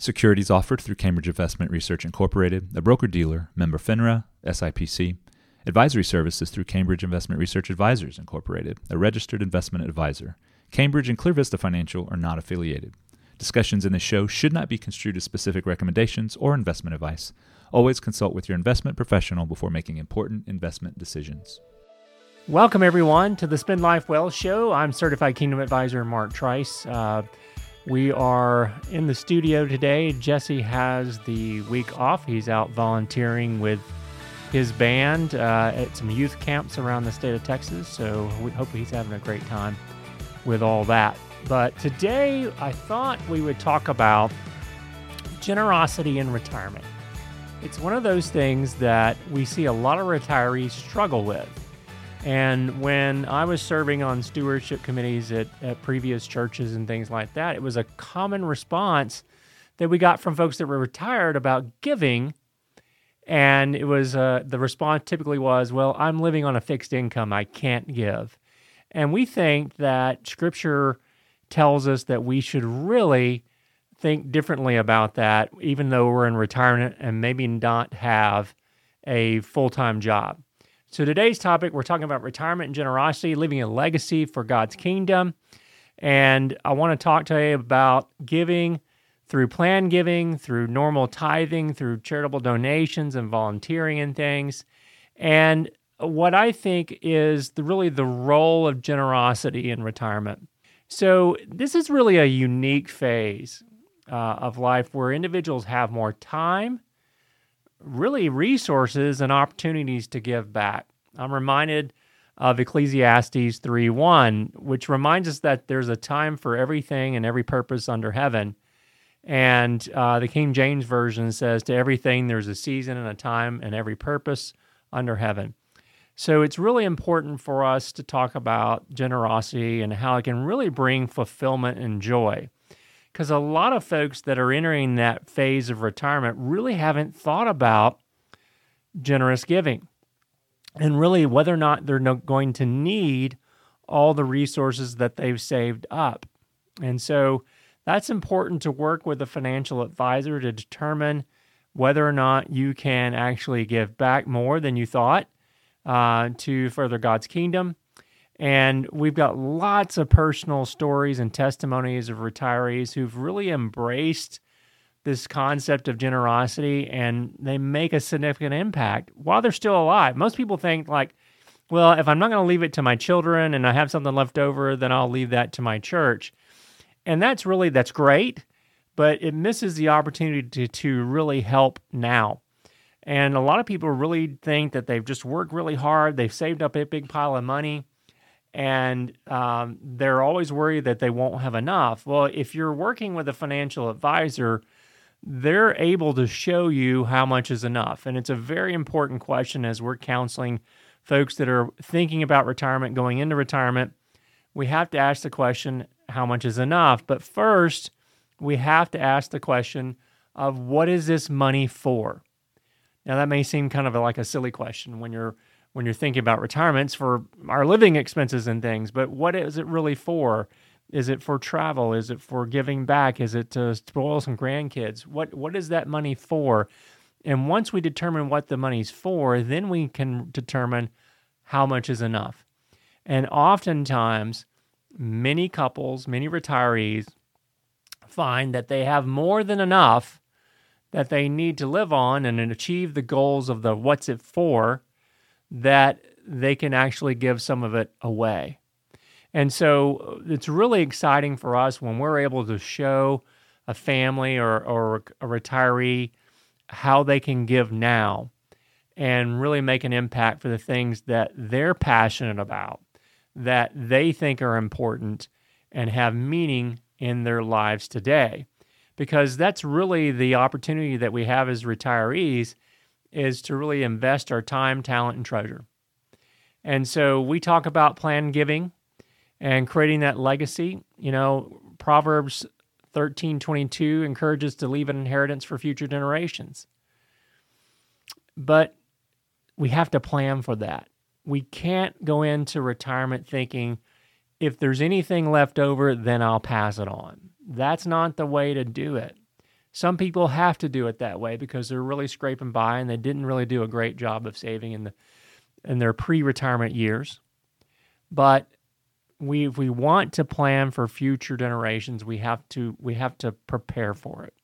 Securities offered through Cambridge Investment Research Incorporated, a broker dealer, member FINRA, SIPC. Advisory services through Cambridge Investment Research Advisors Incorporated, a registered investment advisor. Cambridge and ClearVista Financial are not affiliated. Discussions in this show should not be construed as specific recommendations or investment advice. Always consult with your investment professional before making important investment decisions. Welcome, everyone, to the Spend Life Well show. I'm Certified Kingdom Advisor Mark Trice. Uh, we are in the studio today. Jesse has the week off. He's out volunteering with his band uh, at some youth camps around the state of Texas. So we hope he's having a great time with all that. But today I thought we would talk about generosity in retirement. It's one of those things that we see a lot of retirees struggle with. And when I was serving on stewardship committees at, at previous churches and things like that, it was a common response that we got from folks that were retired about giving. And it was uh, the response typically was, well, I'm living on a fixed income. I can't give. And we think that scripture tells us that we should really think differently about that, even though we're in retirement and maybe not have a full time job. So, today's topic, we're talking about retirement and generosity, leaving a legacy for God's kingdom. And I want to talk today about giving through plan giving, through normal tithing, through charitable donations and volunteering and things. And what I think is the, really the role of generosity in retirement. So, this is really a unique phase uh, of life where individuals have more time really resources and opportunities to give back. I'm reminded of Ecclesiastes 3:1, which reminds us that there's a time for everything and every purpose under heaven. And uh, the King James Version says, To everything there's a season and a time and every purpose under heaven. So it's really important for us to talk about generosity and how it can really bring fulfillment and joy because a lot of folks that are entering that phase of retirement really haven't thought about generous giving and really whether or not they're going to need all the resources that they've saved up. And so that's important to work with a financial advisor to determine whether or not you can actually give back more than you thought uh, to further God's kingdom and we've got lots of personal stories and testimonies of retirees who've really embraced this concept of generosity and they make a significant impact while they're still alive. Most people think, like, well, if I'm not going to leave it to my children and I have something left over, then I'll leave that to my church. And that's really, that's great, but it misses the opportunity to, to really help now. And a lot of people really think that they've just worked really hard, they've saved up a big pile of money, and um, they're always worried that they won't have enough. Well, if you're working with a financial advisor, they're able to show you how much is enough. And it's a very important question as we're counseling folks that are thinking about retirement, going into retirement. We have to ask the question, how much is enough? But first, we have to ask the question of what is this money for? Now, that may seem kind of like a silly question when you're when you're thinking about retirements for our living expenses and things. But what is it really for? Is it for travel? Is it for giving back? Is it to spoil some grandkids? What what is that money for? And once we determine what the money's for, then we can determine how much is enough. And oftentimes, many couples, many retirees find that they have more than enough that they need to live on and achieve the goals of the what's it for that they can actually give some of it away. And so uh, it's really exciting for us when we're able to show a family or, or a retiree how they can give now and really make an impact for the things that they're passionate about, that they think are important and have meaning in their lives today. Because that's really the opportunity that we have as retirees is to really invest our time, talent, and treasure. And so we talk about plan giving and creating that legacy. You know, Proverbs 13:22 encourages to leave an inheritance for future generations. But we have to plan for that. We can't go into retirement thinking if there's anything left over, then I'll pass it on. That's not the way to do it. Some people have to do it that way because they're really scraping by and they didn't really do a great job of saving in the in their pre-retirement years. But we if we want to plan for future generations, we have to we have to prepare for it.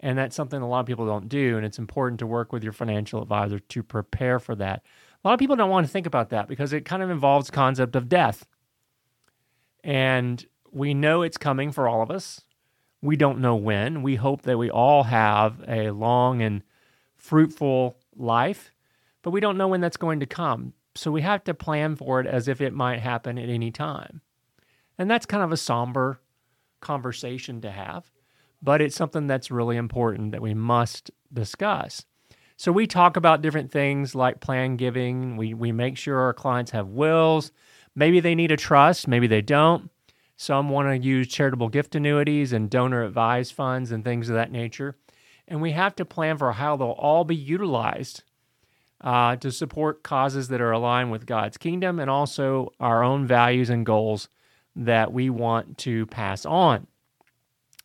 And that's something a lot of people don't do and it's important to work with your financial advisor to prepare for that. A lot of people don't want to think about that because it kind of involves concept of death. And we know it's coming for all of us. We don't know when. We hope that we all have a long and fruitful life, but we don't know when that's going to come. So we have to plan for it as if it might happen at any time. And that's kind of a somber conversation to have, but it's something that's really important that we must discuss. So we talk about different things like plan giving. We, we make sure our clients have wills. Maybe they need a trust, maybe they don't. Some want to use charitable gift annuities and donor advised funds and things of that nature. And we have to plan for how they'll all be utilized uh, to support causes that are aligned with God's kingdom and also our own values and goals that we want to pass on.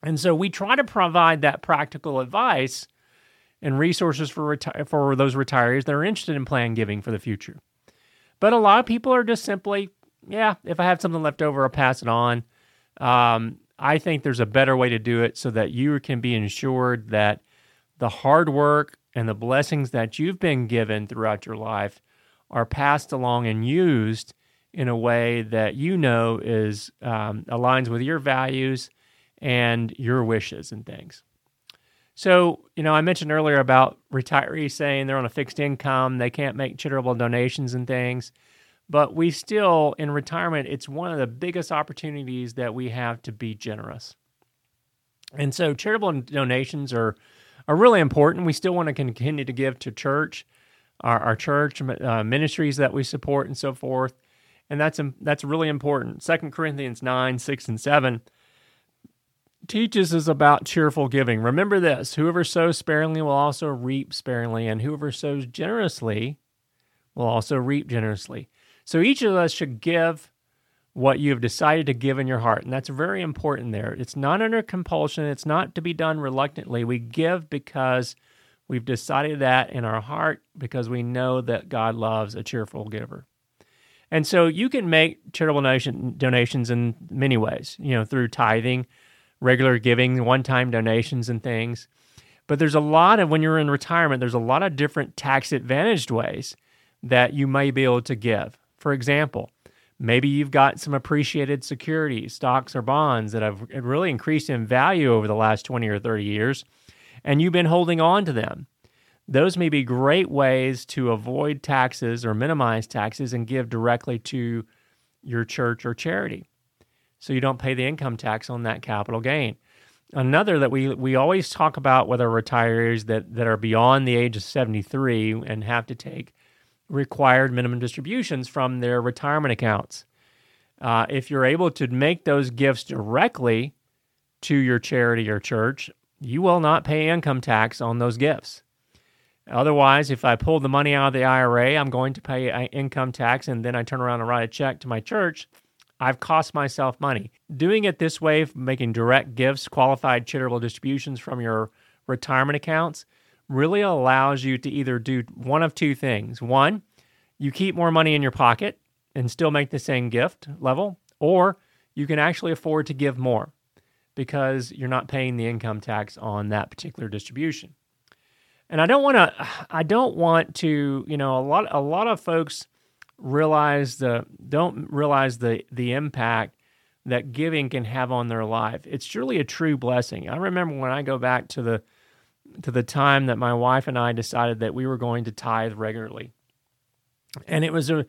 And so we try to provide that practical advice and resources for reti- for those retirees that are interested in plan giving for the future. But a lot of people are just simply yeah, if I have something left over, I'll pass it on. Um, I think there's a better way to do it so that you can be ensured that the hard work and the blessings that you've been given throughout your life are passed along and used in a way that you know is um, aligns with your values and your wishes and things. So, you know, I mentioned earlier about retirees saying they're on a fixed income, they can't make charitable donations and things. But we still, in retirement, it's one of the biggest opportunities that we have to be generous. And so charitable donations are, are really important. We still want to continue to give to church, our, our church uh, ministries that we support and so forth. And that's, that's really important. Second Corinthians 9, 6, and 7 teaches us about cheerful giving. Remember this whoever sows sparingly will also reap sparingly, and whoever sows generously will also reap generously. So each of us should give what you have decided to give in your heart. And that's very important there. It's not under compulsion, it's not to be done reluctantly. We give because we've decided that in our heart because we know that God loves a cheerful giver. And so you can make charitable donation, donations in many ways, you know, through tithing, regular giving, one time donations, and things. But there's a lot of, when you're in retirement, there's a lot of different tax advantaged ways that you may be able to give. For example, maybe you've got some appreciated securities, stocks or bonds that have really increased in value over the last 20 or 30 years, and you've been holding on to them. Those may be great ways to avoid taxes or minimize taxes and give directly to your church or charity. So you don't pay the income tax on that capital gain. Another that we, we always talk about with our retirees that, that are beyond the age of 73 and have to take required minimum distributions from their retirement accounts. Uh, if you're able to make those gifts directly to your charity or church, you will not pay income tax on those gifts. Otherwise, if I pull the money out of the IRA, I'm going to pay income tax and then I turn around and write a check to my church. I've cost myself money. Doing it this way, making direct gifts, qualified charitable distributions from your retirement accounts, really allows you to either do one of two things. One, you keep more money in your pocket and still make the same gift level, or you can actually afford to give more because you're not paying the income tax on that particular distribution. And I don't want to I don't want to, you know, a lot a lot of folks realize the don't realize the the impact that giving can have on their life. It's truly a true blessing. I remember when I go back to the to the time that my wife and I decided that we were going to tithe regularly. And it was a,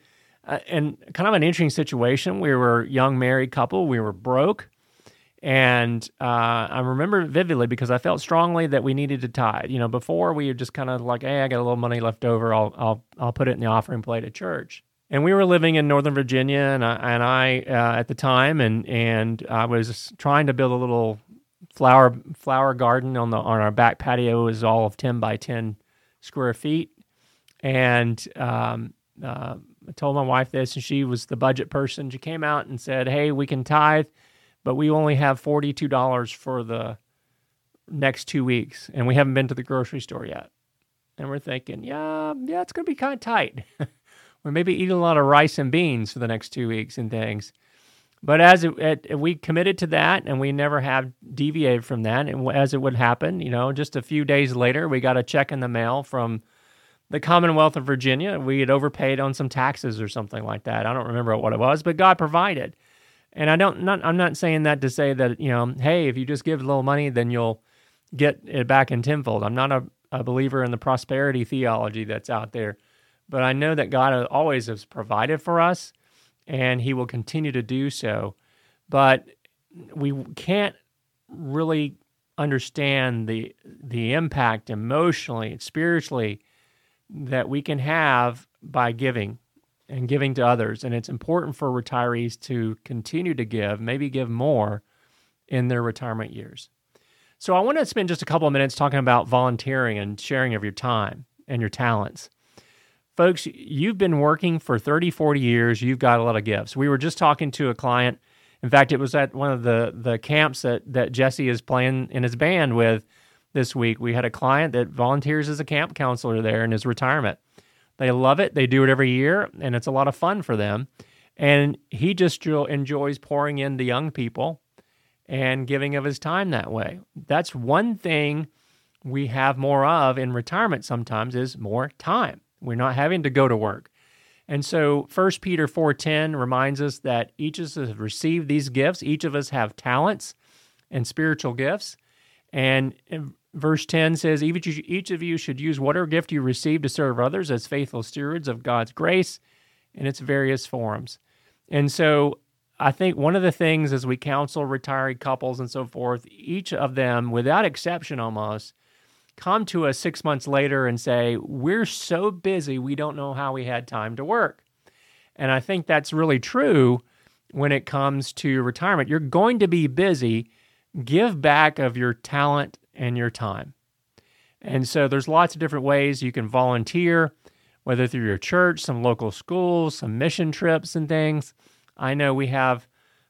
and kind of an interesting situation. We were a young married couple. We were broke. And uh, I remember vividly because I felt strongly that we needed to tithe. You know, before we were just kind of like, hey, I got a little money left over. I'll, I'll, I'll put it in the offering plate at church. And we were living in Northern Virginia, and I, and I uh, at the time, and and I was trying to build a little flower flower garden on the on our back patio is all of ten by ten square feet, and um, uh, I told my wife this, and she was the budget person. She came out and said, "Hey, we can tithe, but we only have forty two dollars for the next two weeks and we haven't been to the grocery store yet. And we're thinking, yeah, yeah, it's going to be kind of tight. we're maybe eating a lot of rice and beans for the next two weeks and things. But as it, it, we committed to that and we never have deviated from that, and as it would happen, you know, just a few days later, we got a check in the mail from the Commonwealth of Virginia. We had overpaid on some taxes or something like that. I don't remember what it was, but God provided. And I don't not I'm not saying that to say that, you know, hey, if you just give a little money, then you'll get it back in tenfold. I'm not a, a believer in the prosperity theology that's out there. But I know that God uh, always has provided for us and he will continue to do so. But we can't really understand the the impact emotionally and spiritually that we can have by giving and giving to others. And it's important for retirees to continue to give, maybe give more in their retirement years. So I want to spend just a couple of minutes talking about volunteering and sharing of your time and your talents. Folks, you've been working for 30, 40 years. You've got a lot of gifts. We were just talking to a client. In fact, it was at one of the, the camps that, that Jesse is playing in his band with this week. We had a client that volunteers as a camp counselor there in his retirement. They love it. They do it every year, and it's a lot of fun for them. And he just enjoys pouring in into young people and giving of his time that way. That's one thing we have more of in retirement sometimes is more time. We're not having to go to work. And so 1 Peter 4:10 reminds us that each of us have received these gifts. Each of us have talents and spiritual gifts. And verse 10 says, Each of you should use whatever gift you receive to serve others as faithful stewards of God's grace in its various forms. And so I think one of the things as we counsel retired couples and so forth, each of them, without exception almost, come to us six months later and say, We're so busy, we don't know how we had time to work. And I think that's really true when it comes to retirement. You're going to be busy. Give back of your talent and your time. And so there's lots of different ways you can volunteer, whether through your church, some local schools, some mission trips and things. I know we have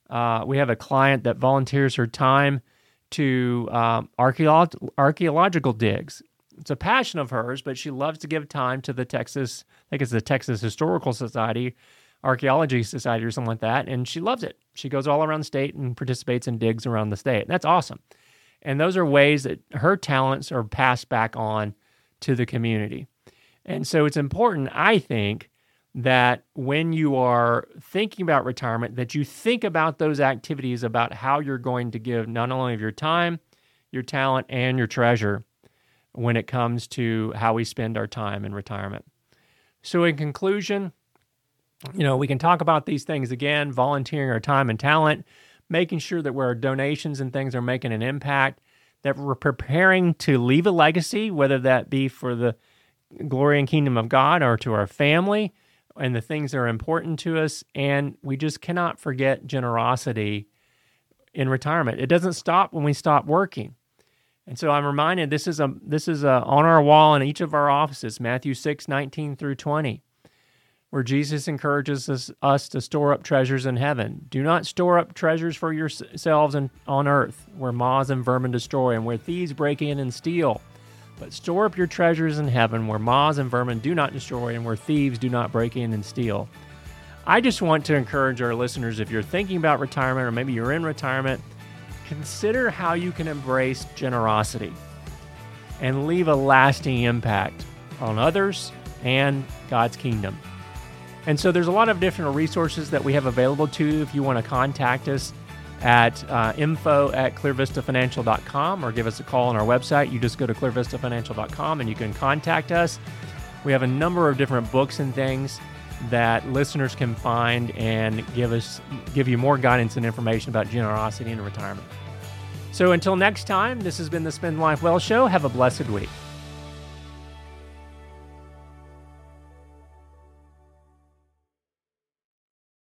uh, we have a client that volunteers her time to um, archeolo- archaeological digs. It's a passion of hers, but she loves to give time to the Texas, I think it's the Texas Historical Society, Archaeology Society, or something like that. And she loves it. She goes all around the state and participates in digs around the state. That's awesome. And those are ways that her talents are passed back on to the community. And so it's important, I think, that when you are thinking about retirement that you think about those activities about how you're going to give not only of your time your talent and your treasure when it comes to how we spend our time in retirement. So in conclusion you know we can talk about these things again volunteering our time and talent making sure that where our donations and things are making an impact that we're preparing to leave a legacy whether that be for the glory and kingdom of god or to our family and the things that are important to us. And we just cannot forget generosity in retirement. It doesn't stop when we stop working. And so I'm reminded this is a this is a, on our wall in each of our offices, Matthew 6, 19 through 20, where Jesus encourages us, us to store up treasures in heaven. Do not store up treasures for yourselves in, on earth, where moths and vermin destroy, and where thieves break in and steal. But store up your treasures in heaven where moths and vermin do not destroy and where thieves do not break in and steal. I just want to encourage our listeners if you're thinking about retirement or maybe you're in retirement, consider how you can embrace generosity and leave a lasting impact on others and God's kingdom. And so there's a lot of different resources that we have available to you if you want to contact us at uh, info at clearvistafinancial.com or give us a call on our website. You just go to clearvistafinancial.com and you can contact us. We have a number of different books and things that listeners can find and give us give you more guidance and information about generosity and retirement. So until next time, this has been the Spend Life Well show. Have a blessed week.